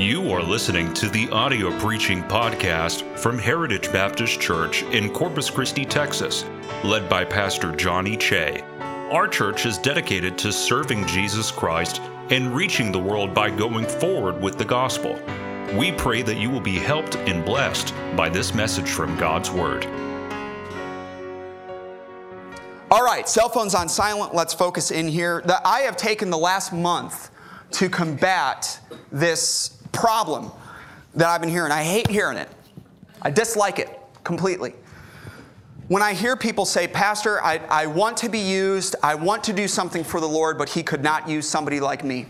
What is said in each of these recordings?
You are listening to the audio preaching podcast from Heritage Baptist Church in Corpus Christi, Texas, led by Pastor Johnny Chae. Our church is dedicated to serving Jesus Christ and reaching the world by going forward with the gospel. We pray that you will be helped and blessed by this message from God's Word. All right, cell phones on silent. Let's focus in here. The, I have taken the last month to combat this problem that I've been hearing. I hate hearing it, I dislike it completely. When I hear people say, Pastor, I, I want to be used, I want to do something for the Lord, but He could not use somebody like me.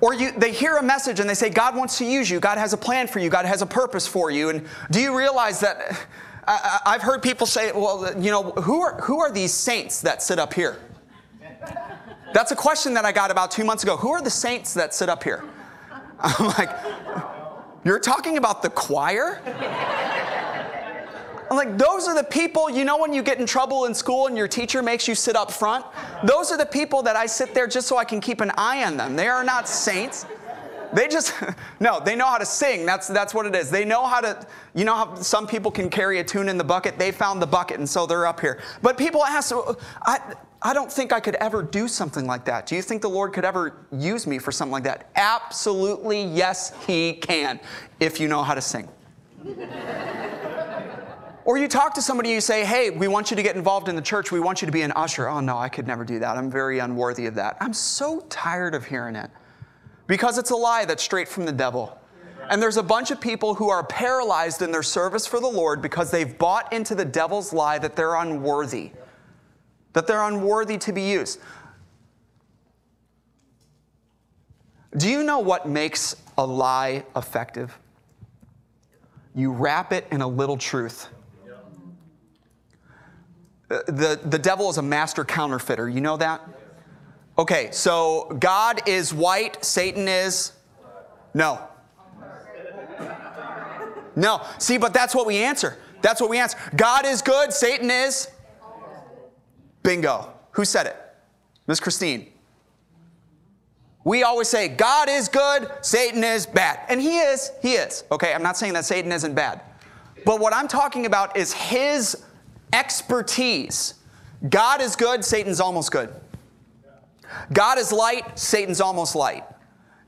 Or you, they hear a message and they say, God wants to use you, God has a plan for you, God has a purpose for you. And do you realize that? I, I've heard people say, well, you know, who are, who are these saints that sit up here? That's a question that I got about two months ago. Who are the saints that sit up here? I'm like, you're talking about the choir? I'm like, those are the people, you know, when you get in trouble in school and your teacher makes you sit up front? Those are the people that I sit there just so I can keep an eye on them. They are not saints. They just, no, they know how to sing. That's, that's what it is. They know how to, you know how some people can carry a tune in the bucket? They found the bucket and so they're up here. But people ask, oh, I, I don't think I could ever do something like that. Do you think the Lord could ever use me for something like that? Absolutely, yes, He can, if you know how to sing. or you talk to somebody, you say, hey, we want you to get involved in the church. We want you to be an usher. Oh, no, I could never do that. I'm very unworthy of that. I'm so tired of hearing it because it's a lie that's straight from the devil. And there's a bunch of people who are paralyzed in their service for the Lord because they've bought into the devil's lie that they're unworthy that they're unworthy to be used. Do you know what makes a lie effective? You wrap it in a little truth. The, the devil is a master counterfeiter. You know that? Okay, so God is white, Satan is? No. No. See, but that's what we answer. That's what we answer. God is good, Satan is? Bingo. Who said it? Miss Christine. We always say, God is good, Satan is bad. And he is, he is. Okay, I'm not saying that Satan isn't bad. But what I'm talking about is his expertise. God is good, Satan's almost good. God is light, Satan's almost light.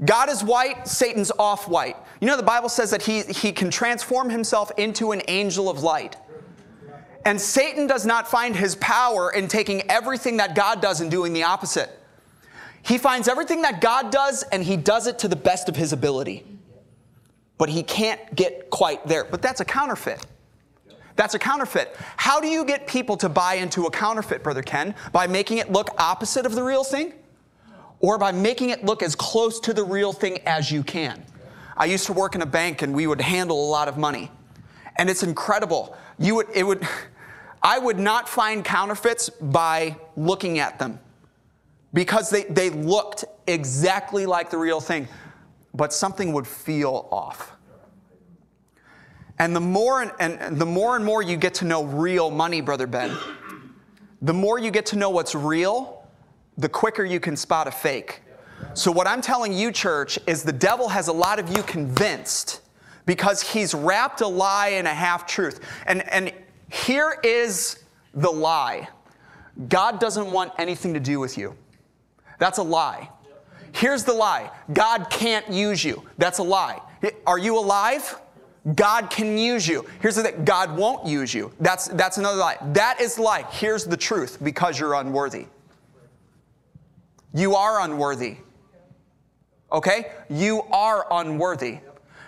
God is white, Satan's off white. You know, the Bible says that he, he can transform himself into an angel of light. And Satan does not find his power in taking everything that God does and doing the opposite. He finds everything that God does and he does it to the best of his ability. But he can't get quite there. But that's a counterfeit. That's a counterfeit. How do you get people to buy into a counterfeit, Brother Ken? By making it look opposite of the real thing? Or by making it look as close to the real thing as you can? I used to work in a bank and we would handle a lot of money. And it's incredible. You would, it would, I would not find counterfeits by looking at them because they, they looked exactly like the real thing, but something would feel off. And the more and, and the more and more you get to know real money, Brother Ben, the more you get to know what's real, the quicker you can spot a fake. So, what I'm telling you, church, is the devil has a lot of you convinced because he's wrapped a lie in a half truth. And, and here is the lie God doesn't want anything to do with you. That's a lie. Here's the lie God can't use you. That's a lie. Are you alive? God can use you. Here's the thing God won't use you. That's, that's another lie. That is lie. Here's the truth because you're unworthy. You are unworthy. Okay? You are unworthy.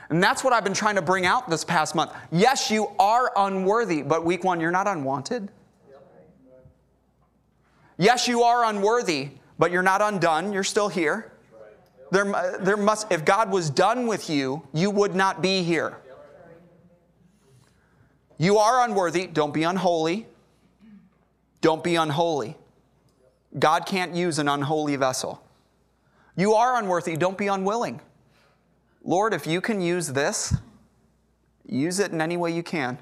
And that's what I've been trying to bring out this past month. Yes, you are unworthy, but week one, you're not unwanted. Yes, you are unworthy, but you're not undone. You're still here. There, there must, if God was done with you, you would not be here. You are unworthy. Don't be unholy. Don't be unholy. God can't use an unholy vessel. You are unworthy. Don't be unwilling. Lord, if you can use this, use it in any way you can.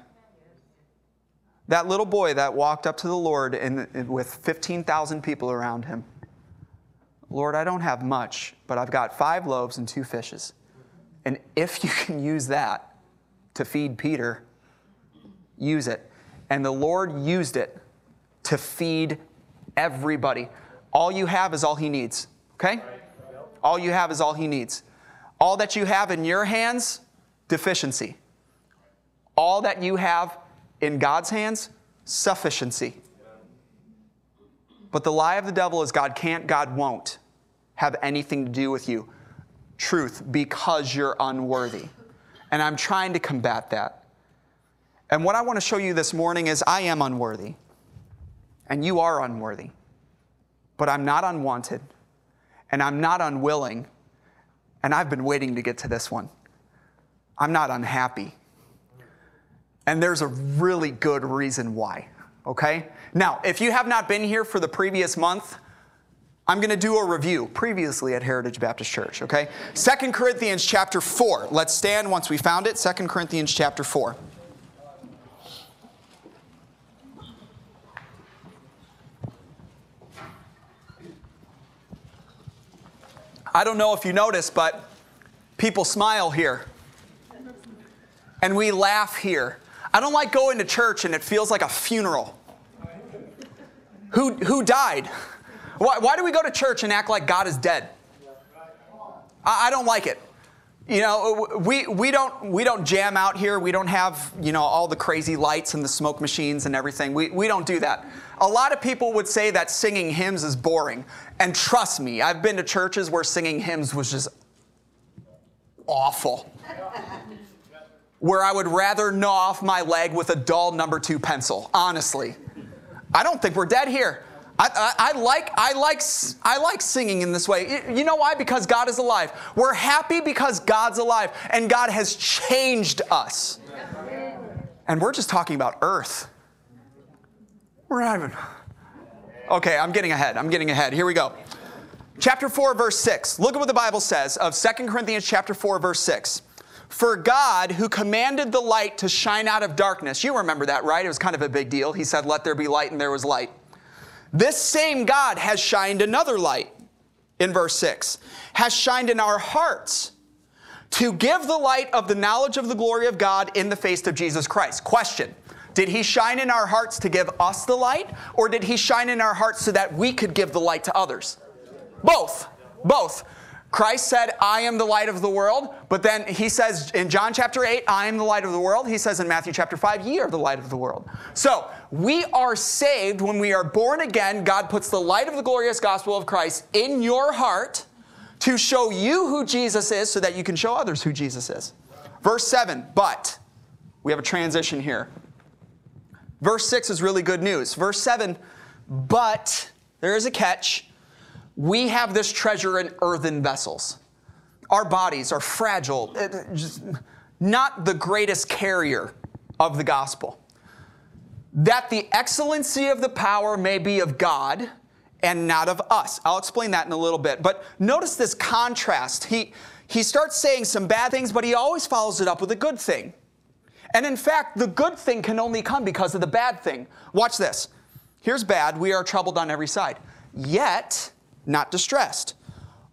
That little boy that walked up to the Lord in, with 15,000 people around him. Lord, I don't have much, but I've got five loaves and two fishes. And if you can use that to feed Peter, use it. And the Lord used it to feed everybody. All you have is all He needs, okay? All you have is all He needs. All that you have in your hands, deficiency. All that you have in God's hands, sufficiency. But the lie of the devil is God can't, God won't have anything to do with you. Truth, because you're unworthy. And I'm trying to combat that. And what I want to show you this morning is I am unworthy. And you are unworthy. But I'm not unwanted. And I'm not unwilling. And I've been waiting to get to this one. I'm not unhappy. And there's a really good reason why, okay? Now, if you have not been here for the previous month, I'm going to do a review previously at Heritage Baptist Church, okay? Second Corinthians chapter 4. Let's stand once we found it. Second Corinthians chapter 4. I don't know if you noticed, but people smile here. And we laugh here. I don't like going to church and it feels like a funeral. Who, who died? Why, why do we go to church and act like God is dead? I, I don't like it. You know, we, we, don't, we don't jam out here. We don't have, you know, all the crazy lights and the smoke machines and everything. We, we don't do that. A lot of people would say that singing hymns is boring. And trust me, I've been to churches where singing hymns was just awful. where I would rather gnaw off my leg with a dull number two pencil, honestly. I don't think we're dead here. I, I, I, like, I, like, I like singing in this way. You know why? Because God is alive. We're happy because God's alive, and God has changed us. And we're just talking about earth. We're even. Okay, I'm getting ahead. I'm getting ahead. Here we go. Chapter 4, verse 6. Look at what the Bible says of 2 Corinthians chapter 4, verse 6. For God, who commanded the light to shine out of darkness, you remember that, right? It was kind of a big deal. He said, Let there be light, and there was light. This same God has shined another light in verse 6, has shined in our hearts to give the light of the knowledge of the glory of God in the face of Jesus Christ. Question Did he shine in our hearts to give us the light, or did he shine in our hearts so that we could give the light to others? Both. Both. Christ said, I am the light of the world. But then he says in John chapter 8, I am the light of the world. He says in Matthew chapter 5, ye are the light of the world. So we are saved when we are born again. God puts the light of the glorious gospel of Christ in your heart to show you who Jesus is so that you can show others who Jesus is. Verse 7, but we have a transition here. Verse 6 is really good news. Verse 7, but there is a catch we have this treasure in earthen vessels. Our bodies are fragile, eh, eh, not the greatest carrier of the gospel. That the excellency of the power may be of God and not of us. I'll explain that in a little bit. But notice this contrast. He, he starts saying some bad things, but he always follows it up with a good thing. And in fact, the good thing can only come because of the bad thing. Watch this. Here's bad. We are troubled on every side. Yet, not distressed.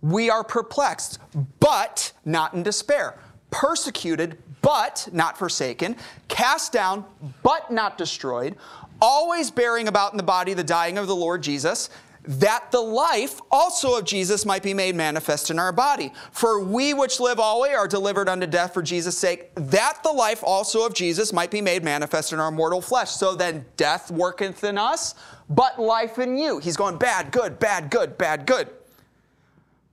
We are perplexed, but not in despair. Persecuted, but not forsaken. Cast down, but not destroyed. Always bearing about in the body the dying of the Lord Jesus, that the life also of Jesus might be made manifest in our body. For we which live always are delivered unto death for Jesus' sake, that the life also of Jesus might be made manifest in our mortal flesh. So then death worketh in us, but life in you. He's going bad, good, bad, good, bad, good.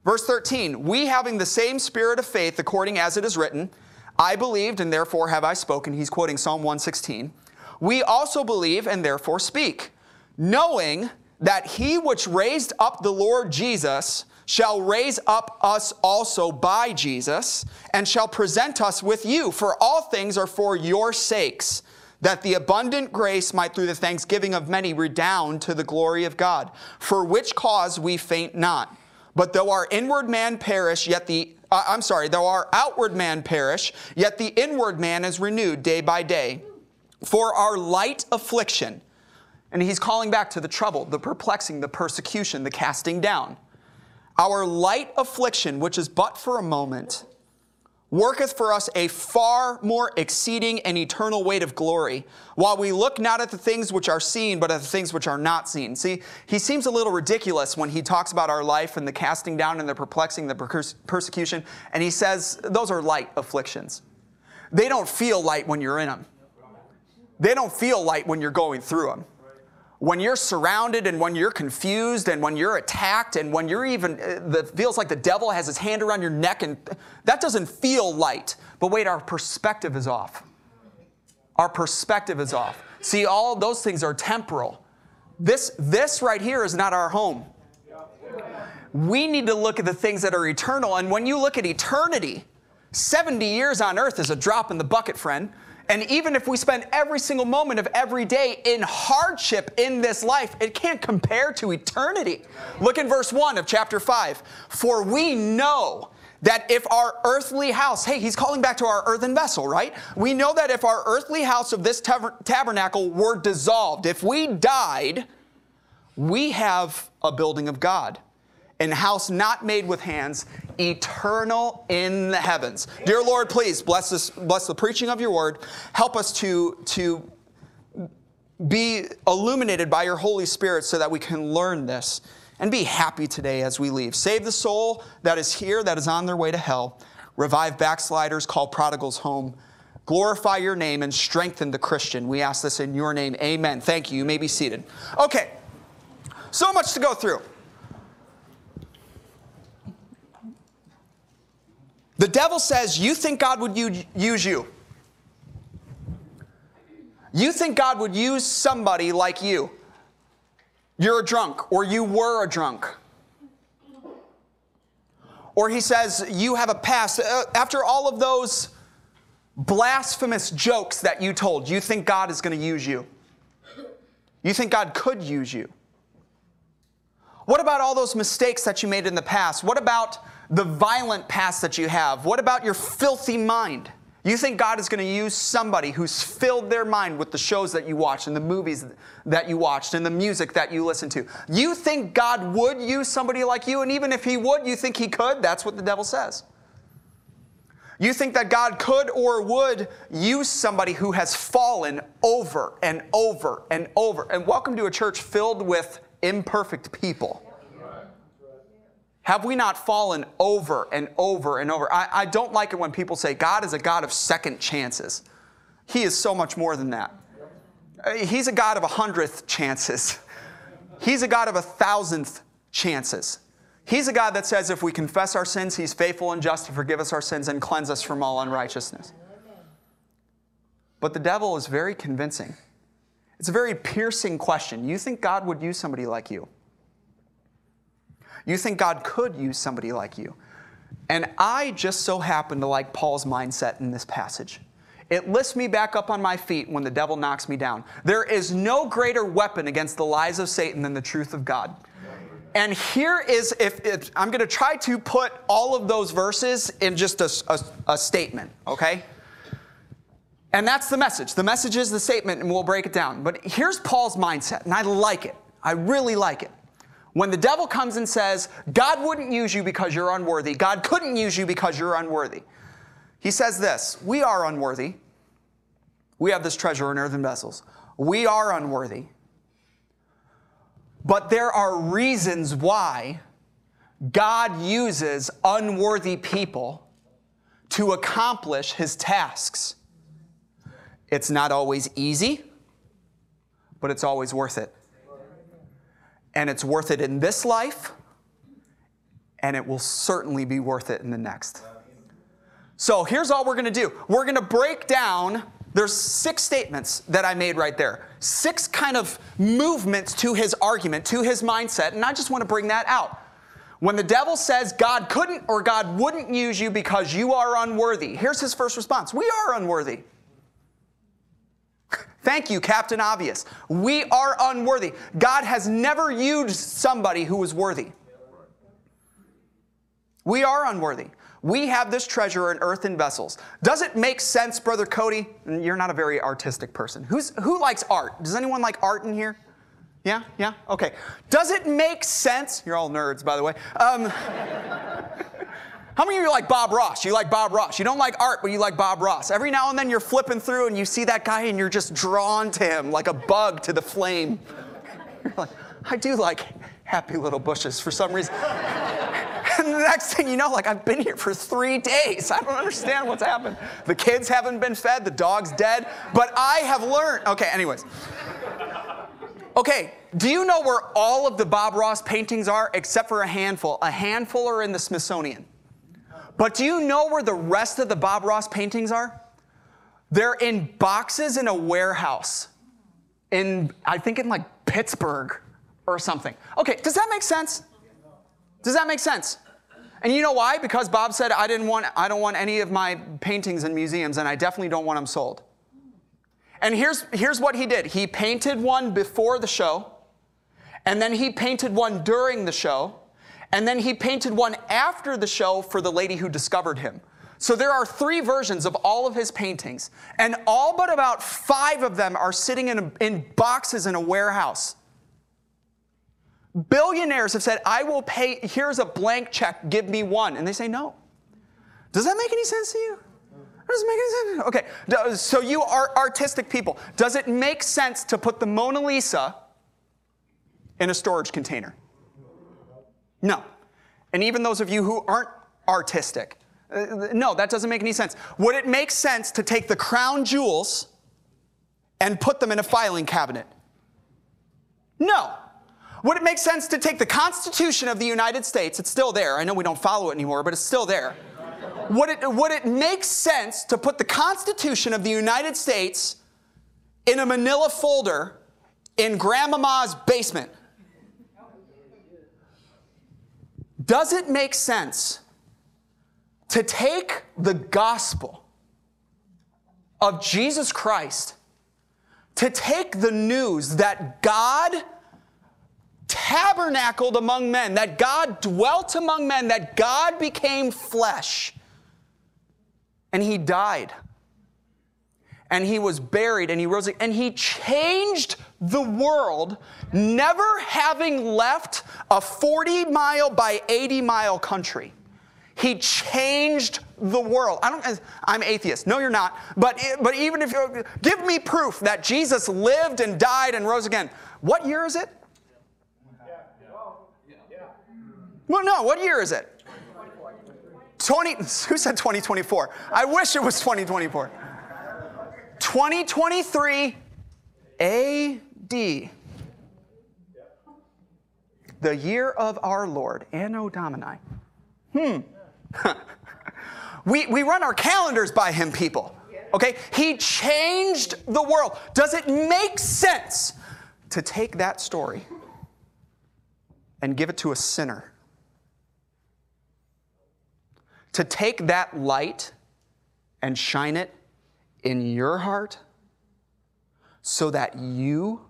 Verse 13, we having the same spirit of faith, according as it is written, I believed and therefore have I spoken. He's quoting Psalm 116. We also believe and therefore speak, knowing that he which raised up the Lord Jesus shall raise up us also by Jesus and shall present us with you. For all things are for your sakes that the abundant grace might through the thanksgiving of many redound to the glory of God, for which cause we faint not. But though our inward man perish, yet the uh, I'm sorry, though our outward man perish, yet the inward man is renewed day by day. For our light affliction, and he's calling back to the trouble, the perplexing, the persecution, the casting down. Our light affliction, which is but for a moment, worketh for us a far more exceeding and eternal weight of glory, while we look not at the things which are seen, but at the things which are not seen. See, he seems a little ridiculous when he talks about our life and the casting down and the perplexing, the persecution, and he says those are light afflictions. They don't feel light when you're in them. They don't feel light when you're going through them when you're surrounded and when you're confused and when you're attacked and when you're even uh, the feels like the devil has his hand around your neck and that doesn't feel light. But wait our perspective is off. Our perspective is off. See all those things are temporal. This this right here is not our home. We need to look at the things that are eternal. And when you look at eternity 70 years on earth is a drop in the bucket friend and even if we spend every single moment of every day in hardship in this life, it can't compare to eternity. Look in verse 1 of chapter 5. For we know that if our earthly house, hey, he's calling back to our earthen vessel, right? We know that if our earthly house of this tab- tabernacle were dissolved, if we died, we have a building of God in house not made with hands, eternal in the heavens. Dear Lord, please bless this, bless the preaching of your word. Help us to, to be illuminated by your Holy Spirit so that we can learn this and be happy today as we leave. Save the soul that is here, that is on their way to hell. Revive backsliders, call prodigals home. Glorify your name and strengthen the Christian. We ask this in your name. Amen. Thank you. You may be seated. Okay, so much to go through. The devil says, You think God would use you. You think God would use somebody like you. You're a drunk, or you were a drunk. Or he says, You have a past. Uh, after all of those blasphemous jokes that you told, you think God is going to use you. You think God could use you. What about all those mistakes that you made in the past? What about the violent past that you have? What about your filthy mind? You think God is going to use somebody who's filled their mind with the shows that you watched and the movies that you watched and the music that you listen to? You think God would use somebody like you? And even if He would, you think He could? That's what the devil says. You think that God could or would use somebody who has fallen over and over and over. And welcome to a church filled with imperfect people. Have we not fallen over and over and over? I, I, don't like it when people say God is a God of second chances. He is so much more than that. Uh, he's a God of a hundredth chances. He's a God of a thousandth chances. He's a God that says if we confess our sins, He's faithful and just to forgive us our sins and cleanse us from all unrighteousness. But the devil is very convincing. It's a very piercing question. You think God would use somebody like you? You think God could use somebody like you. And I just so happen to like Paul's mindset in this passage. It lifts me back up on my feet when the devil knocks me down. There is no greater weapon against the lies of Satan than the truth of God. And here is, if, if I'm going to try to put all of those verses in just a, a, a statement, okay? And that's the message. The message is the statement, and we'll break it down. But here's Paul's mindset, and I like it. I really like it. When the devil comes and says, God wouldn't use you because you're unworthy, God couldn't use you because you're unworthy, he says this We are unworthy. We have this treasure in earthen vessels. We are unworthy. But there are reasons why God uses unworthy people to accomplish his tasks. It's not always easy, but it's always worth it and it's worth it in this life, and it will certainly be worth it in the next. So here's all we're going to do we're going to break down. There's six statements that I made right there. Six kind of movements to his argument, to his mindset, and I just want to bring that out. When the devil says God couldn't or God wouldn't use you because you are unworthy, here's his first response We are unworthy. Thank you, Captain Obvious. We are unworthy. God has never used somebody who was worthy. We are unworthy. We have this treasure in earthen vessels. Does it make sense, Brother Cody? You're not a very artistic person. Who's, who likes art? Does anyone like art in here? Yeah? Yeah? Okay. Does it make sense? You're all nerds, by the way. Um, How many of you like Bob Ross? You like Bob Ross. You don't like art, but you like Bob Ross. Every now and then you're flipping through and you see that guy and you're just drawn to him like a bug to the flame. You're like, I do like happy little bushes for some reason. And the next thing you know, like I've been here for three days. I don't understand what's happened. The kids haven't been fed, the dog's dead, but I have learned. Okay, anyways. Okay, do you know where all of the Bob Ross paintings are except for a handful? A handful are in the Smithsonian. But do you know where the rest of the Bob Ross paintings are? They're in boxes in a warehouse in, I think, in like Pittsburgh or something. Okay, does that make sense? Does that make sense? And you know why? Because Bob said I didn't want I don't want any of my paintings in museums and I definitely don't want them sold. And here's here's what he did. He painted one before the show, and then he painted one during the show, and then he painted one after the show for the lady who discovered him. So there are three versions of all of his paintings, and all but about five of them are sitting in, in boxes in a warehouse. Billionaires have said, I will pay, here's a blank check, give me one. And they say no. Does that make any sense to you? Does it make any sense? Okay, so you are artistic people. Does it make sense to put the Mona Lisa in a storage container? No. And even those of you who aren't artistic, uh, no, that doesn't make any sense. Would it make sense to take the crown jewels and put them in a filing cabinet? No. Would it make sense to take the Constitution of the United States? It's still there. I know we don't follow it anymore, but it's still there. Would it, would it make sense to put the Constitution of the United States in a manila folder in grandmama's basement? Does it make sense to take the gospel of Jesus Christ, to take the news that God tabernacled among men, that God dwelt among men, that God became flesh. And he died. And he was buried and he rose and he changed the world, never having left a 40 mile by 80 mile country. He changed the world. I don't, I'm atheist. No, you're not. But, but even if you give me proof that Jesus lived and died and rose again. What year is it? Well, no, what year is it? 20, who said 2024? I wish it was 2024. 2023 AD. The year of our Lord, Anno Domini. Hmm. we, we run our calendars by him, people. Okay? He changed the world. Does it make sense to take that story and give it to a sinner? to take that light and shine it in your heart so that you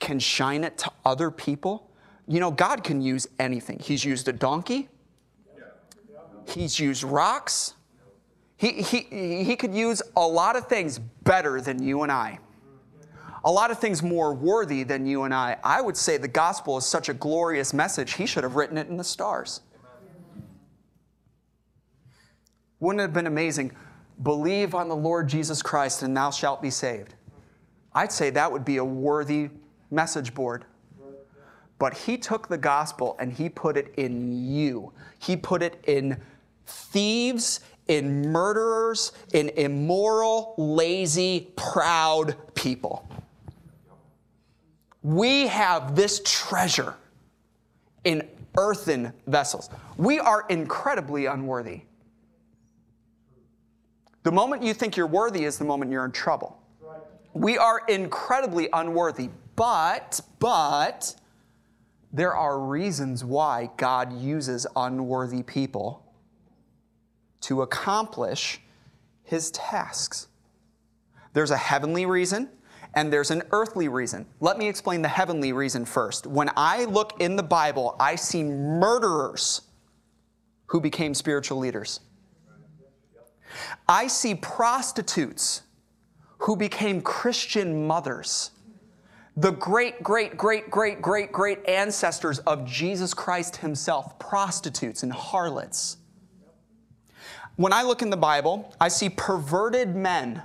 can shine it to other people. You know, God can use anything. He's used a donkey, He's used rocks. He, he, he could use a lot of things better than you and I. A lot of things more worthy than you and I. I would say the gospel is such a glorious message, he should have written it in the stars. Wouldn't it have been amazing? Believe on the Lord Jesus Christ and thou shalt be saved. I'd say that would be a worthy message board. But he took the gospel and he put it in you. He put it in thieves, in murderers, in immoral, lazy, proud people. We have this treasure in earthen vessels. We are incredibly unworthy. The moment you think you're worthy is the moment you're in trouble. We are incredibly unworthy, but, but, there are reasons why God uses unworthy people to accomplish his tasks. There's a heavenly reason and there's an earthly reason. Let me explain the heavenly reason first. When I look in the Bible, I see murderers who became spiritual leaders. I see prostitutes who became Christian mothers, the great, great, great, great, great, great ancestors of Jesus Christ himself, prostitutes and harlots. when I look in the Bible, I see perverted men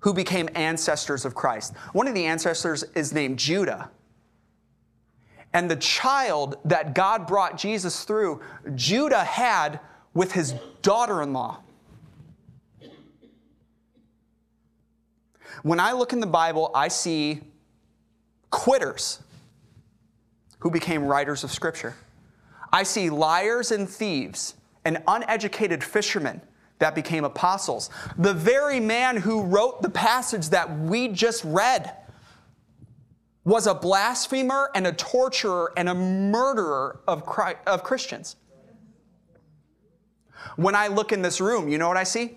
who became ancestors of Christ. One of the ancestors is named Judah. And the child that God brought Jesus through, Judah had with his daughter in law. When I look in the Bible, I see quitters who became writers of Scripture. I see liars and thieves and uneducated fishermen that became apostles. The very man who wrote the passage that we just read was a blasphemer and a torturer and a murderer of, Christ, of Christians. When I look in this room, you know what I see?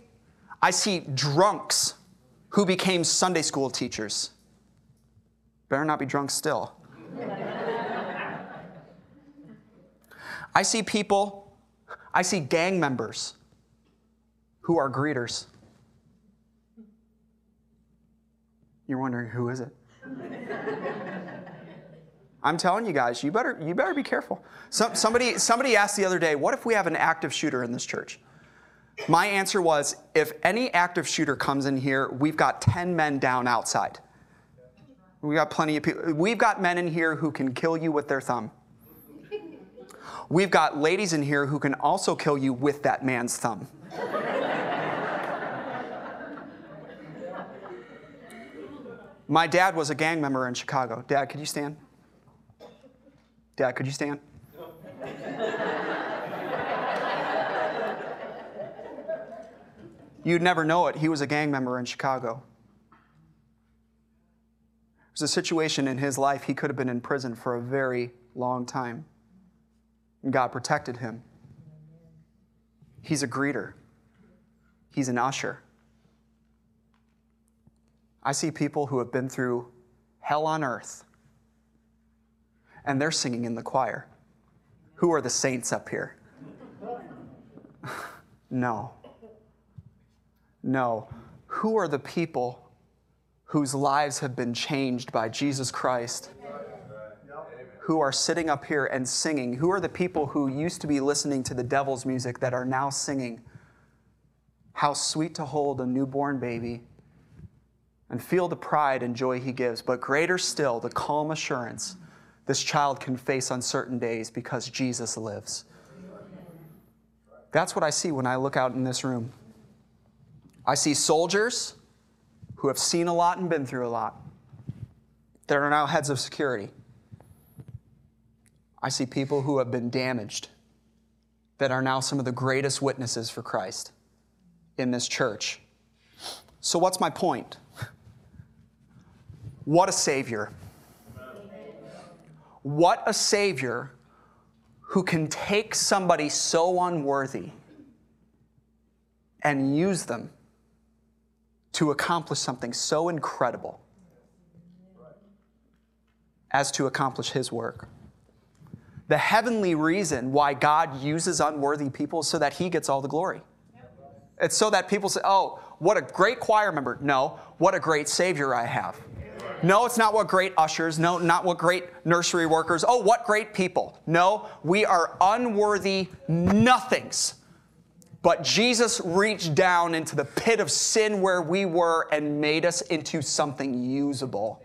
I see drunks who became Sunday school teachers. Better not be drunk still. I see people, I see gang members who are greeters. You're wondering who is it? I'm telling you guys, you better, you better be careful. Some, somebody, somebody asked the other day, what if we have an active shooter in this church? My answer was if any active shooter comes in here, we've got 10 men down outside. We got plenty of people. We've got men in here who can kill you with their thumb. We've got ladies in here who can also kill you with that man's thumb. My dad was a gang member in Chicago. Dad, could you stand? Dad, could you stand? You'd never know it. He was a gang member in Chicago. There's a situation in his life, he could have been in prison for a very long time. And God protected him. He's a greeter, he's an usher. I see people who have been through hell on earth, and they're singing in the choir. Who are the saints up here? no. No. Who are the people whose lives have been changed by Jesus Christ? Who are sitting up here and singing? Who are the people who used to be listening to the devil's music that are now singing? How sweet to hold a newborn baby and feel the pride and joy he gives, but greater still, the calm assurance this child can face uncertain days because Jesus lives. That's what I see when I look out in this room. I see soldiers who have seen a lot and been through a lot that are now heads of security. I see people who have been damaged that are now some of the greatest witnesses for Christ in this church. So, what's my point? What a Savior. What a Savior who can take somebody so unworthy and use them to accomplish something so incredible as to accomplish His work. The heavenly reason why God uses unworthy people so that He gets all the glory. It's so that people say, oh, what a great choir member. No, what a great Savior I have. No, it's not what great ushers. No, not what great nursery workers. Oh, what great people. No, we are unworthy nothings but Jesus reached down into the pit of sin where we were and made us into something usable.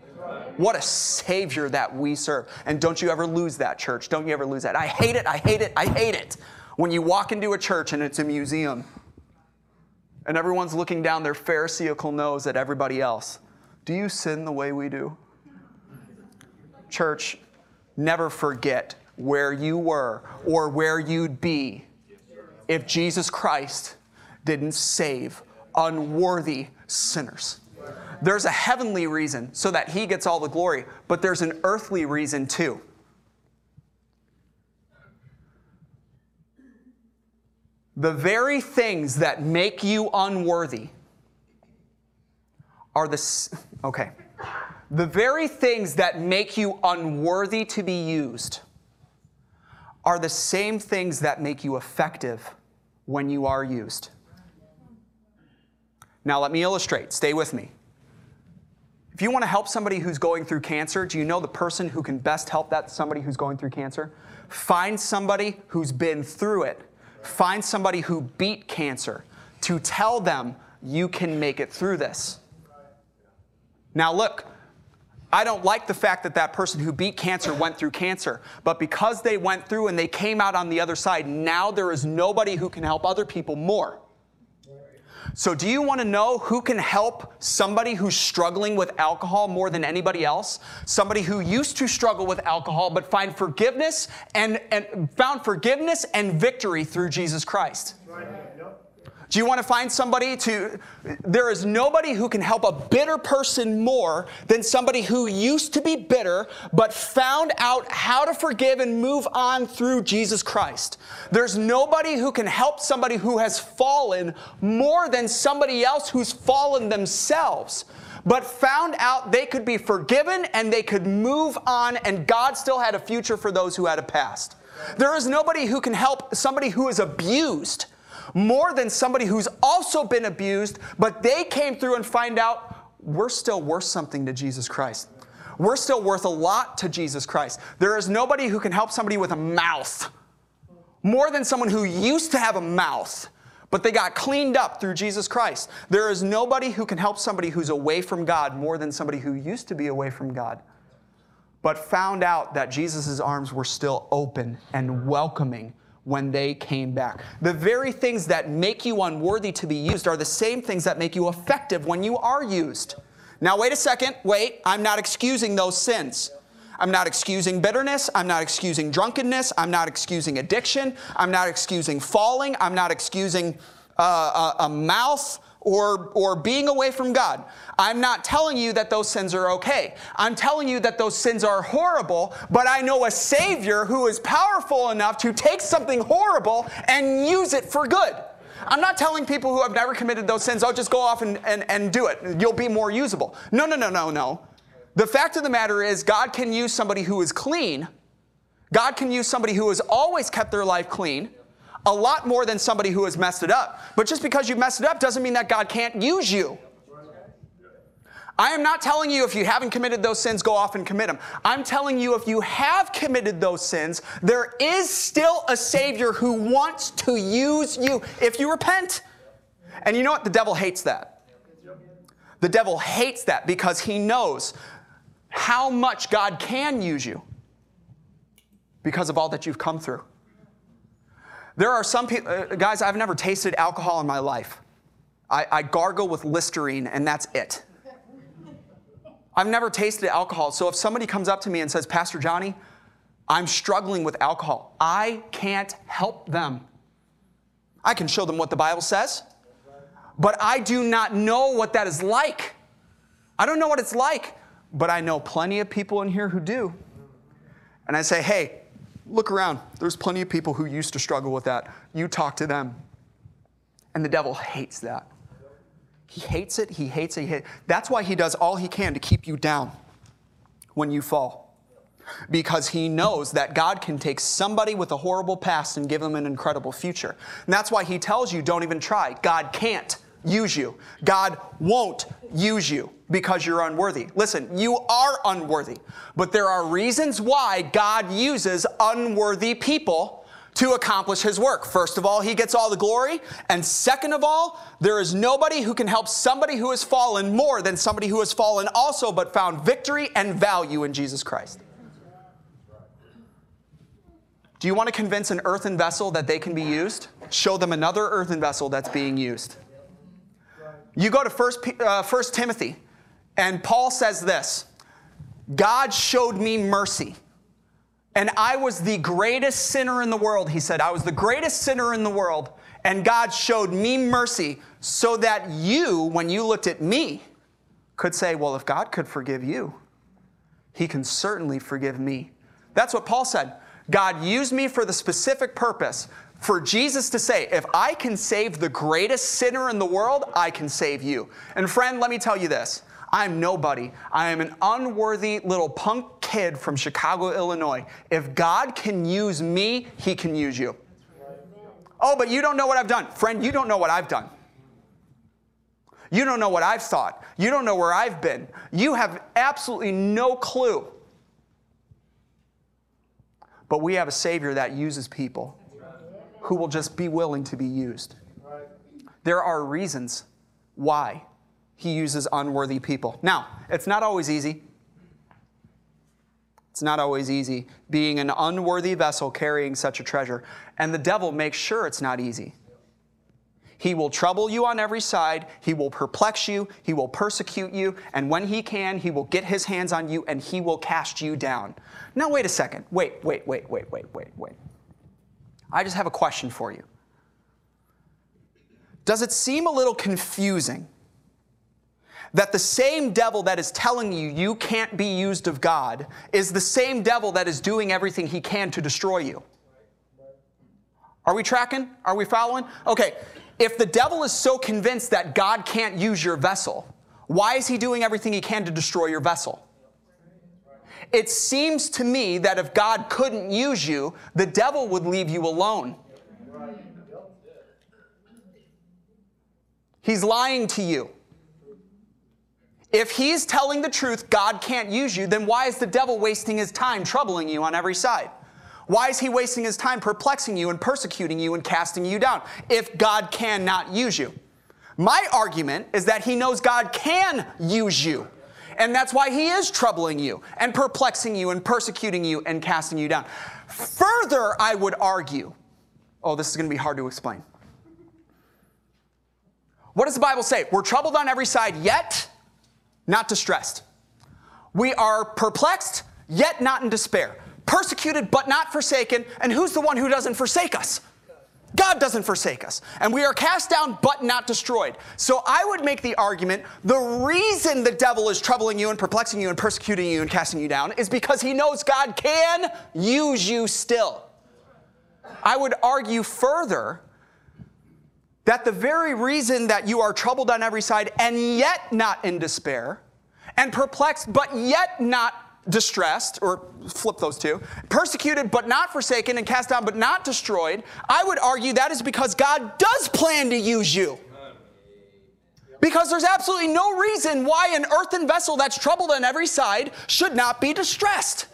What a Savior that we serve. And don't you ever lose that, church. Don't you ever lose that. I hate it, I hate it, I hate it. When you walk into a church and it's a museum and everyone's looking down their Pharisaical nose at everybody else. Do you sin the way we do? Church, never forget where you were or where you'd be if Jesus Christ didn't save unworthy sinners. There's a heavenly reason so that he gets all the glory, but there's an earthly reason too. The very things that make you unworthy are the okay. The very things that make you unworthy to be used are the same things that make you effective when you are used. Now, let me illustrate. Stay with me. If you want to help somebody who's going through cancer, do you know the person who can best help that somebody who's going through cancer? Find somebody who's been through it. find somebody who beat cancer to tell them you can make it through this. Now, look, I don't like the fact that that person who beat cancer went through cancer, but because they went through and they came out on the other side, now there is nobody who can help other people more. So, do you want to know who can help somebody who's struggling with alcohol more than anybody else? Somebody who used to struggle with alcohol but find forgiveness and, and found forgiveness and victory through Jesus Christ. Right. Do you want to find somebody to? There is nobody who can help a bitter person more than somebody who used to be bitter but found out how to forgive and move on through Jesus Christ. There's nobody who can help somebody who has fallen more than somebody else who's fallen themselves but found out they could be forgiven and they could move on, and God still had a future for those who had a past. There is nobody who can help somebody who is abused more than somebody who's also been abused, but they came through and find out we're still worth something to Jesus Christ. We're still worth a lot to Jesus Christ. There is nobody who can help somebody with a mouth more than someone who used to have a mouth, but they got cleaned up through Jesus Christ. There is nobody who can help somebody who's away from God more than somebody who used to be away from God, but found out that Jesus' arms were still open and welcoming when they came back. The very things that make you unworthy to be used are the same things that make you effective when you are used. Now, wait a second, wait, I'm not excusing those sins. I'm not excusing bitterness. I'm not excusing drunkenness. I'm not excusing addiction. I'm not excusing falling. I'm not excusing uh, a, a mouth or, or being away from God. I'm not telling you that those sins are okay. I'm telling you that those sins are horrible, but I know a Savior who is powerful enough to take something horrible and use it for good. I'm not telling people who have never committed those sins, oh, just go off and, and, and do it. You'll be more usable. No, no, no, no, no. The fact of the matter is, God can use somebody who is clean. God can use somebody who has always kept their life clean a lot more than somebody who has messed it up. But just because you messed it up doesn't mean that God can't use you. I am not telling you if you haven't committed those sins, go off and commit them. I'm telling you if you have committed those sins, there is still a Savior who wants to use you if you repent. And you know what? The devil hates that. The devil hates that because he knows how much God can use you because of all that you've come through. There are some people, uh, guys, I've never tasted alcohol in my life. I, I gargle with Listerine, and that's it. I've never tasted alcohol. So if somebody comes up to me and says, Pastor Johnny, I'm struggling with alcohol, I can't help them. I can show them what the Bible says, but I do not know what that is like. I don't know what it's like, but I know plenty of people in here who do. And I say, hey, Look around. There's plenty of people who used to struggle with that. You talk to them. And the devil hates that. He hates it. He hates it. He. That's why he does all he can to keep you down when you fall. Because he knows that God can take somebody with a horrible past and give them an incredible future. And that's why he tells you don't even try. God can't use you. God won't use you because you're unworthy. Listen, you are unworthy, but there are reasons why God uses unworthy people to accomplish his work. First of all, he gets all the glory. And second of all, there is nobody who can help somebody who has fallen more than somebody who has fallen also but found victory and value in Jesus Christ. Do you want to convince an earthen vessel that they can be used? Show them another earthen vessel that's being used. You go to First, uh, First Timothy, and Paul says this God showed me mercy. And I was the greatest sinner in the world, he said. I was the greatest sinner in the world. And God showed me mercy so that you, when you looked at me, could say, Well, if God could forgive you, he can certainly forgive me. That's what Paul said. God used me for the specific purpose for Jesus to say, if I can save the greatest sinner in the world, I can save you. And friend, let me tell you this. I'm nobody. I am an unworthy little punk kid from Chicago, Illinois. If God can use me, He can use you. Oh, but you don't know what I've done. Friend, you don't know what I've done. You don't know what I've thought. You don't know where I've been. You have absolutely no clue. But we have a Savior that uses people who will just be willing to be used. There are reasons why he uses unworthy people. Now, it's not always easy. It's not always easy being an unworthy vessel carrying such a treasure. And the devil makes sure it's not easy. He will trouble you on every side. He will perplex you. He will persecute you. And when he can, he will get his hands on you and he will cast you down. Now, wait a second. Wait, wait, wait, wait, wait, wait, wait. I just have a question for you. Does it seem a little confusing that the same devil that is telling you you can't be used of God is the same devil that is doing everything he can to destroy you? Are we tracking? Are we following? Okay, if the devil is so convinced that God can't use your vessel, why is he doing everything he can to destroy your vessel? It seems to me that if God couldn't use you, the devil would leave you alone. He's lying to you. If he's telling the truth, God can't use you, then why is the devil wasting his time troubling you on every side? Why is he wasting his time perplexing you and persecuting you and casting you down if God cannot use you? My argument is that he knows God can use you. And that's why he is troubling you and perplexing you and persecuting you and casting you down. Further, I would argue, oh, this is going to be hard to explain. What does the Bible say? We're troubled on every side, yet not distressed. We are perplexed, yet not in despair persecuted but not forsaken. And who's the one who doesn't forsake us? God doesn't forsake us. And we are cast down but not destroyed. So I would make the argument the reason the devil is troubling you and perplexing you and persecuting you and casting you down is because he knows God can use you still. I would argue further that the very reason that you are troubled on every side and yet not in despair, and perplexed but yet not distressed, or flip those two, persecuted but not forsaken, and cast down but not destroyed, I would argue that is because God does plan to use you. Because there's absolutely no reason why an earthen vessel that's troubled on every side should not be distressed.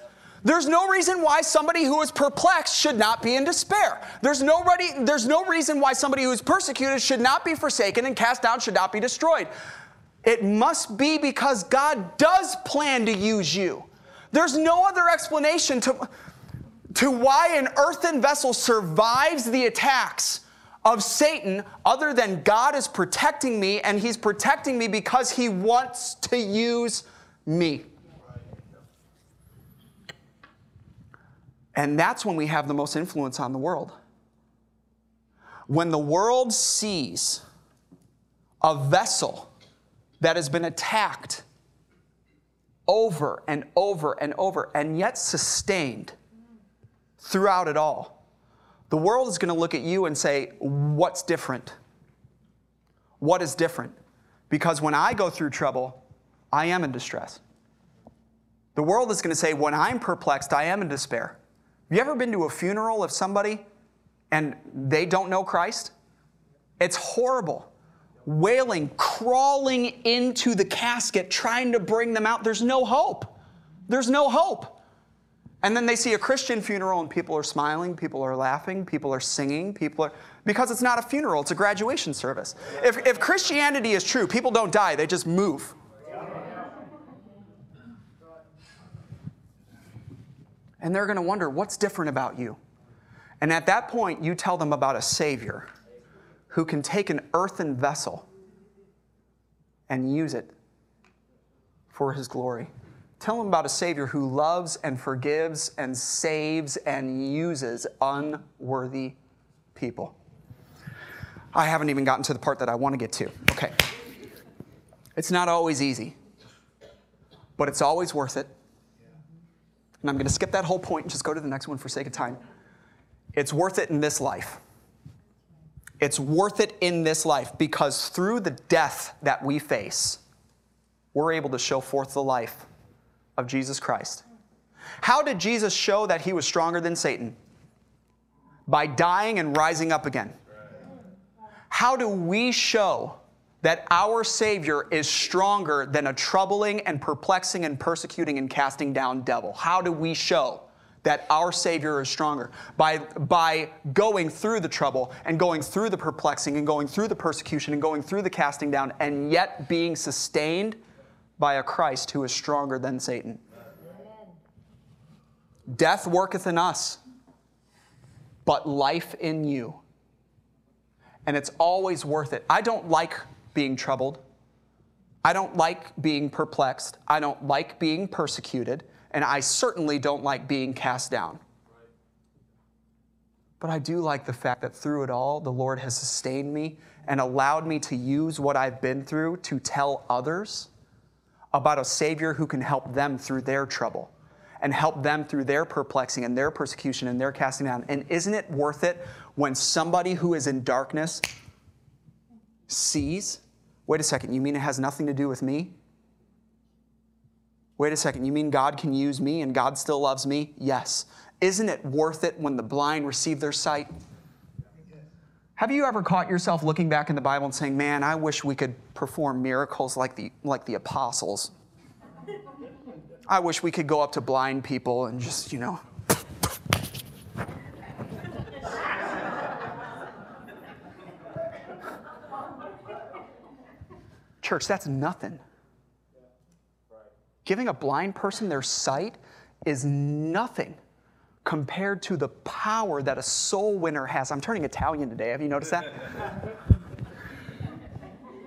There's no reason why somebody who is perplexed should not be in despair. There's, nobody, there's no reason why somebody who is persecuted should not be forsaken and cast down should not be destroyed. It must be because God does plan to use you. There's no other explanation to, to why an earthen vessel survives the attacks of Satan other than God is protecting me, and He's protecting me because He wants to use me. And that's when we have the most influence on the world. When the world sees a vessel that has been attacked over and over and over, and yet sustained throughout it all. The world is going to look at you and say, What's different? What is different? Because when I go through trouble, I am in distress. The world is going to say, When I'm perplexed, I am in despair. You ever been to a funeral of somebody and they don't know Christ? It's horrible wailing, crawling into the casket, trying to bring them out. There's no hope. There's no hope. And then they see a Christian funeral and people are smiling, people are laughing, people are singing, people are, because it's not a funeral, it's a graduation service. If, if Christianity is true, people don't die, they just move. And they're going to wonder, what's different about you? And at that point, you tell them about a Savior who can take an earthen vessel and use it for his glory. Tell them about a Savior who loves and forgives and saves and uses unworthy people. I haven't even gotten to the part that I want to get to. Okay. It's not always easy, but it's always worth it. And I'm going to skip that whole point and just go to the next one for sake of time. It's worth it in this life. It's worth it in this life because through the death that we face, we're able to show forth the life of Jesus Christ. How did Jesus show that he was stronger than Satan? By dying and rising up again. How do we show that our Savior is stronger than a troubling and perplexing and persecuting and casting down devil? How do we show that our Savior is stronger. By, by going through the trouble and going through the perplexing and going through the persecution and going through the casting down and yet being sustained by a Christ who is stronger than Satan. Death worketh in us, but life in you. And it's always worth it. I don't like being troubled. I don't like being perplexed. I don't like being persecuted. And I certainly don't like being cast down. But I do like the fact that through it all, the Lord has sustained me and allowed me to use what I've been through to tell others about a Savior who can help them through their trouble and help them through their perplexing and their persecution and their casting down. And isn't it worth it when somebody who is in darkness sees, wait a second, you mean it has nothing to do with me? Wait a second, you mean God can use me and God still loves me? Yes. Isn't it worth it when the blind receive their sight? Have you ever caught yourself looking back in the Bible and saying, Man, I wish we could perform miracles like the, like the apostles? I wish we could go up to blind people and just, you know. Church, that's nothing. Giving a blind person their sight is nothing compared to the power that a soul winner has. I'm turning Italian today. Have you noticed that?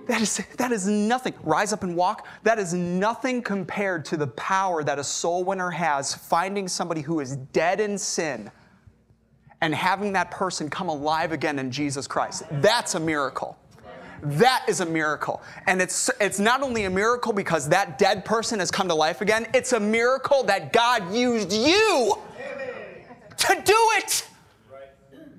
That is, that is nothing. Rise up and walk. That is nothing compared to the power that a soul winner has finding somebody who is dead in sin and having that person come alive again in Jesus Christ. That's a miracle. That is a miracle. And it's, it's not only a miracle because that dead person has come to life again, it's a miracle that God used you to do it.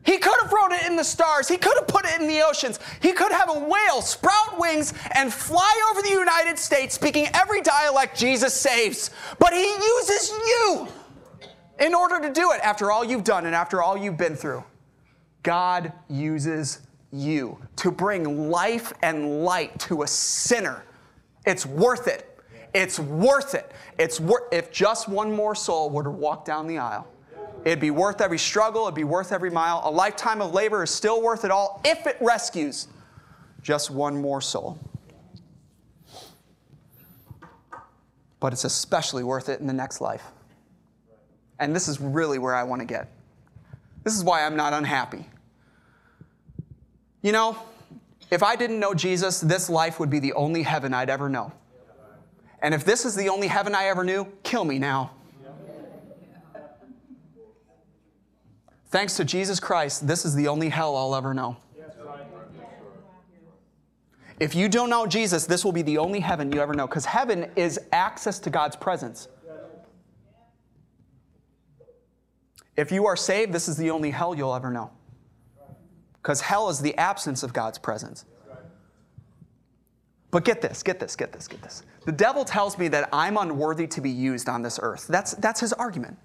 He could have wrote it in the stars. He could have put it in the oceans. He could have a whale sprout wings and fly over the United States speaking every dialect Jesus saves. But he uses you in order to do it after all you've done and after all you've been through. God uses you to bring life and light to a sinner. It's worth it. It's worth it. It's wor- if just one more soul were to walk down the aisle It'd be worth every struggle, it'd be worth every mile. A lifetime of labor is still worth it all if it rescues just one more soul. But it's especially worth it in the next life. And this is really where I want to get. This is why I'm not unhappy. You know, if I didn't know Jesus, this life would be the only heaven I'd ever know. And if this is the only heaven I ever knew, kill me now. Thanks to Jesus Christ, this is the only hell I'll ever know. If you don't know Jesus, this will be the only heaven you ever know because heaven is access to God's presence. If you are saved, this is the only hell you'll ever know because hell is the absence of God's presence. But get this, get this, get this, get this. The devil tells me that I'm unworthy to be used on this earth. That's, that's his argument.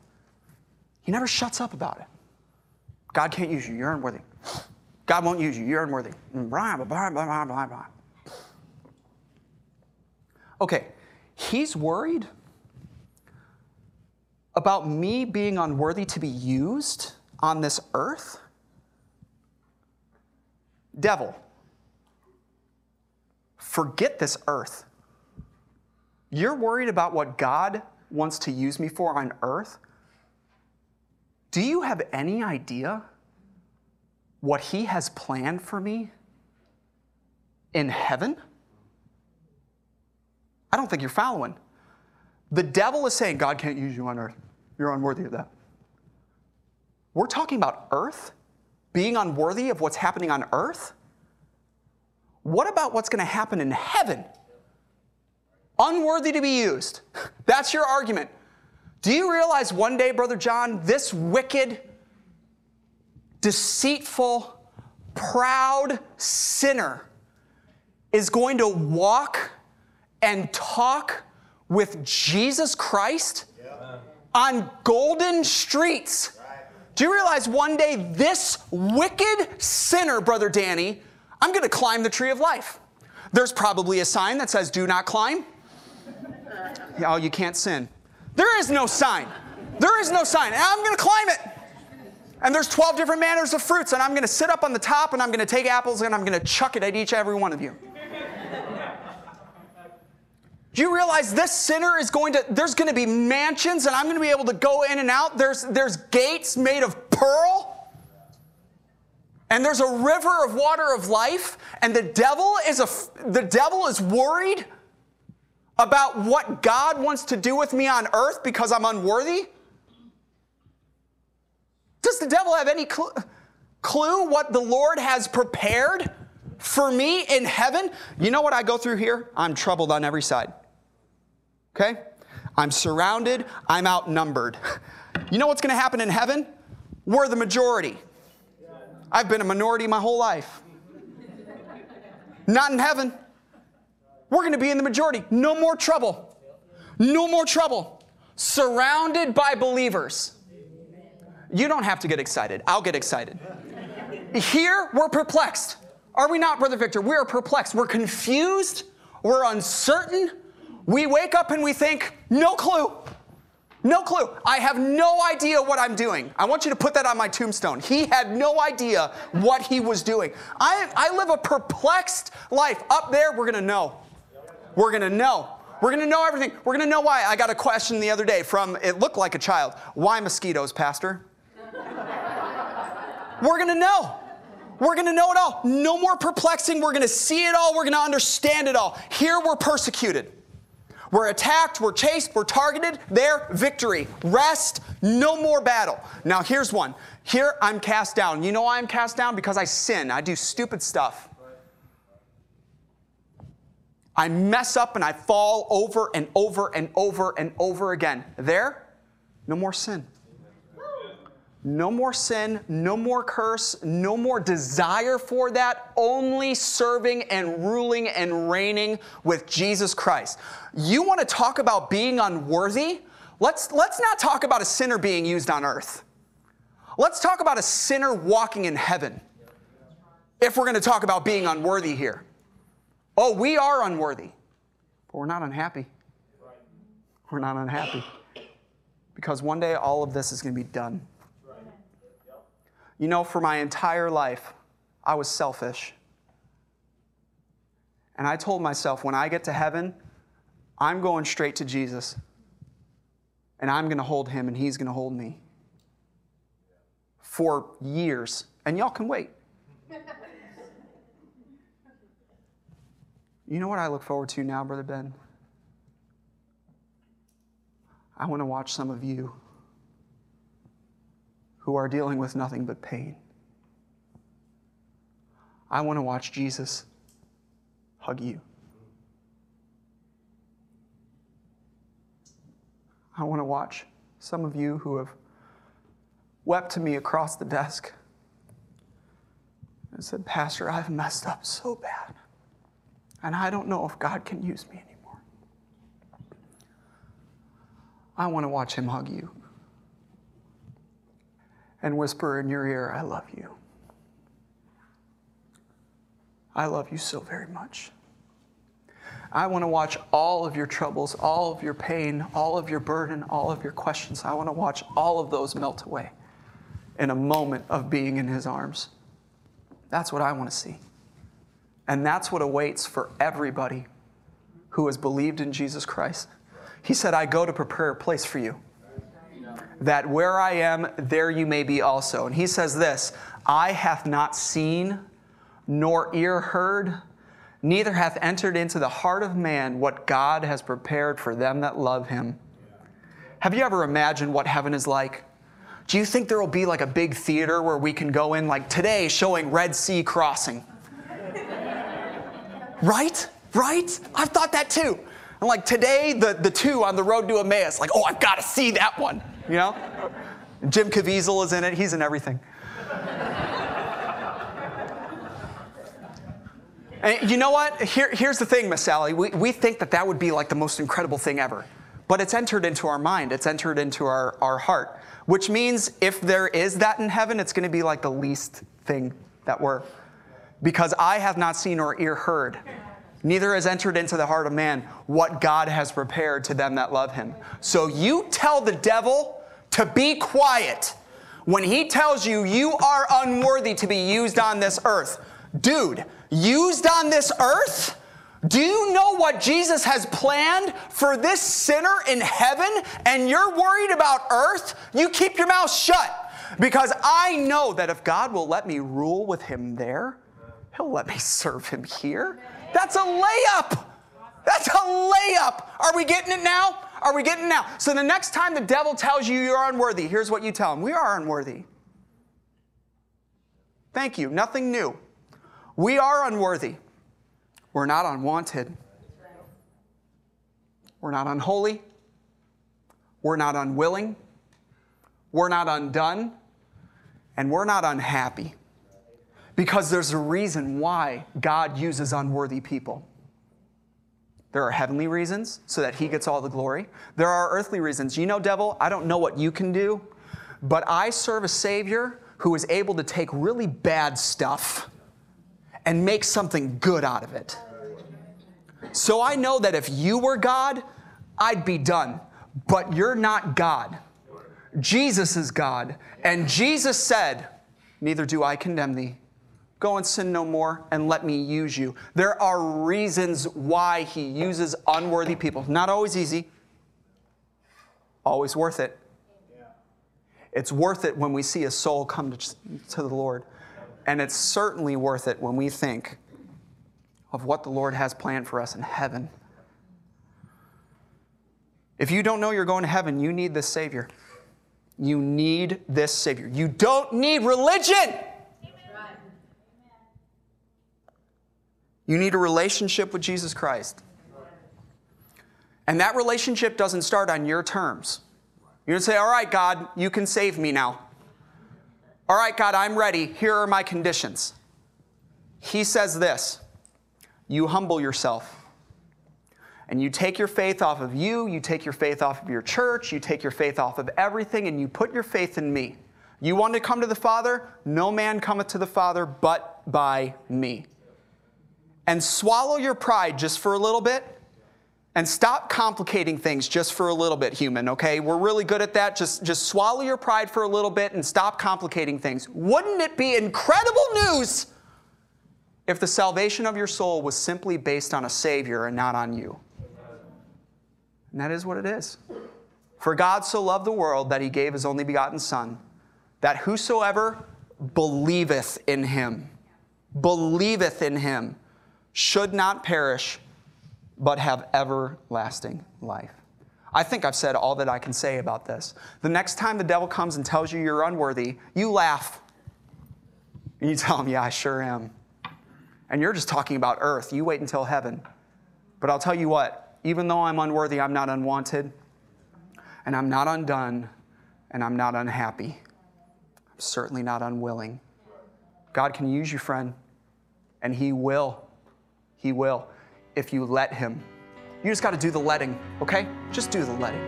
He never shuts up about it. God can't use you. You're unworthy. God won't use you. You're unworthy. Blah, blah, blah, blah, blah, blah. Okay, he's worried about me being unworthy to be used on this earth? Devil, forget this earth. You're worried about what God wants to use me for on earth? Do you have any idea what He has planned for me in heaven? I don't think you're following. The devil is saying, God can't use you on earth. You're unworthy of that. We're talking about earth, being unworthy of what's happening on earth. What about what's going to happen in heaven? Unworthy to be used. That's your argument. Do you realize one day, Brother John, this wicked, deceitful, proud sinner is going to walk and talk with Jesus Christ on golden streets? Do you realize one day this wicked sinner, Brother Danny, I'm going to climb the tree of life? There's probably a sign that says, Do not climb. Oh, you can't sin. There is no sign. There is no sign. And I'm going to climb it. And there's 12 different manners of fruits, and I'm going to sit up on the top and I'm going to take apples and I'm going to chuck it at each every one of you. Do you realize this sinner is going to, there's going to be mansions and I'm going to be able to go in and out? There's, there's gates made of pearl. And there's a river of water of life. And the devil is, a, the devil is worried about what God wants to do with me on earth because I'm unworthy. Does the devil have any clue, clue what the Lord has prepared for me in heaven? You know what I go through here? I'm troubled on every side. Okay? I'm surrounded, I'm outnumbered. You know what's going to happen in heaven? We're the majority. I've been a minority my whole life. Not in heaven. We're going to be in the majority. No more trouble. No more trouble. Surrounded by believers. You don't have to get excited. I'll get excited. Here, we're perplexed. Are we not, Brother Victor? We're perplexed. We're confused. We're uncertain. We wake up and we think, no clue. No clue. I have no idea what I'm doing. I want you to put that on my tombstone. He had no idea what he was doing. I, I live a perplexed life. Up there, we're going to know. We're going to know. We're going to know everything. We're going to know why. I got a question the other day from, it looked like a child. Why mosquitoes, Pastor? we're going to know. We're going to know it all. No more perplexing. We're going to see it all. We're going to understand it all. Here we're persecuted. We're attacked, we're chased, we're targeted. There, victory. Rest, no more battle. Now, here's one. Here, I'm cast down. You know why I'm cast down? Because I sin. I do stupid stuff. I mess up and I fall over and over and over and over again. There, no more sin. No more sin, no more curse, no more desire for that, only serving and ruling and reigning with Jesus Christ. You want to talk about being unworthy? Let's, let's not talk about a sinner being used on earth. Let's talk about a sinner walking in heaven. If we're going to talk about being unworthy here. Oh, we are unworthy, but we're not unhappy. We're not unhappy. Because one day all of this is going to be done. You know, for my entire life, I was selfish. And I told myself, when I get to heaven, I'm going straight to Jesus. And I'm going to hold him, and he's going to hold me. For years. And y'all can wait. You know what I look forward to now, Brother Ben? I want to watch some of you who are dealing with nothing but pain. I want to watch Jesus hug you. I want to watch some of you who have wept to me across the desk and said, Pastor, I've messed up so bad, and I don't know if God can use me anymore. I want to watch Him hug you and whisper in your ear, I love you. I love you so very much. I want to watch all of your troubles, all of your pain, all of your burden, all of your questions. I want to watch all of those melt away in a moment of being in His arms. That's what I want to see. And that's what awaits for everybody who has believed in Jesus Christ. He said, I go to prepare a place for you that where I am, there you may be also. And he says this Eye hath not seen, nor ear heard, neither hath entered into the heart of man what God has prepared for them that love him. Have you ever imagined what heaven is like? Do you think there will be like a big theater where we can go in, like today, showing Red Sea crossing? right? Right? I've thought that too. And like today, the, the two on the road to Emmaus, like, oh, I've got to see that one you know? Jim Caviezel is in it, he's in everything. and you know what? Here, here's the thing, Miss Sally. We, we think that that would be like the most incredible thing ever. But it's entered into our mind, it's entered into our, our heart, which means if there is that in heaven, it's going to be like the least thing that we're. Because I have not seen or ear heard neither has entered into the heart of man what God has prepared to them that love him. So you tell the devil to be quiet when he tells you you are unworthy to be used on this earth. Dude, used on this earth? Do you know what Jesus has planned for this sinner in heaven and you're worried about earth? You keep your mouth shut because I know that if God will let me rule with him there, he'll let me serve him here. That's a layup. That's a layup. Are we getting it now? Are we getting it now? So the next time the devil tells you you're unworthy, here's what you tell him We are unworthy. Thank you. Nothing new. We are unworthy. We're not unwanted. We're not unholy. We're not unwilling. We're not undone. And we're not unhappy. Because there's a reason why God uses unworthy people. There are heavenly reasons so that he gets all the glory. There are earthly reasons. You know, devil, I don't know what you can do, but I serve a Savior who is able to take really bad stuff and make something good out of it. So I know that if you were God, I'd be done. But you're not God. Jesus is God. And Jesus said, Neither do I condemn thee. Go and sin no more and let me use you. There are reasons why he uses unworthy people. Not always easy, always worth it. It's worth it when we see a soul come to, to the Lord. And it's certainly worth it when we think of what the Lord has planned for us in heaven. If you don't know you're going to heaven, you need this Savior. You need this Savior. You don't need religion. You need a relationship with Jesus Christ. And that relationship doesn't start on your terms. You don't say, All right, God, you can save me now. All right, God, I'm ready. Here are my conditions. He says this you humble yourself. And you take your faith off of you, you take your faith off of your church, you take your faith off of everything, and you put your faith in me. You want to come to the Father? No man cometh to the Father but by me and swallow your pride just for a little bit and stop complicating things just for a little bit human okay? We're really good at that. Just just swallow your pride for a little bit and stop complicating things. Wouldn't it be incredible news if the salvation of your soul was simply based on a savior and not on you? And that is what it is. For god so loved the world that he gave his only begotten son that whosoever believeth in him believeth in him should not perish, but have everlasting life. I think I've said all that I can say about this. The next time the devil comes and tells you you're unworthy, you laugh. And you tell him, Yeah, I sure am. And you're just talking about earth. You wait until heaven. But I'll tell you what, even though I'm unworthy, I'm not unwanted, and I'm not undone, and I'm not unhappy. I'm certainly not unwilling. God can use you, friend, and He will. He will if you let Him. You just got to do the letting, okay? Just do the letting.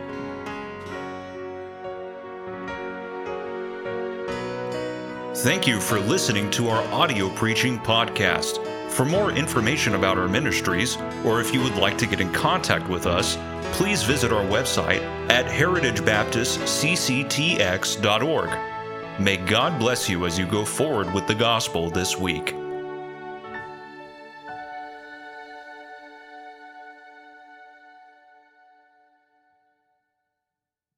Thank you for listening to our audio preaching podcast. For more information about our ministries, or if you would like to get in contact with us, please visit our website at heritagebaptistcctx.org. May God bless you as you go forward with the gospel this week.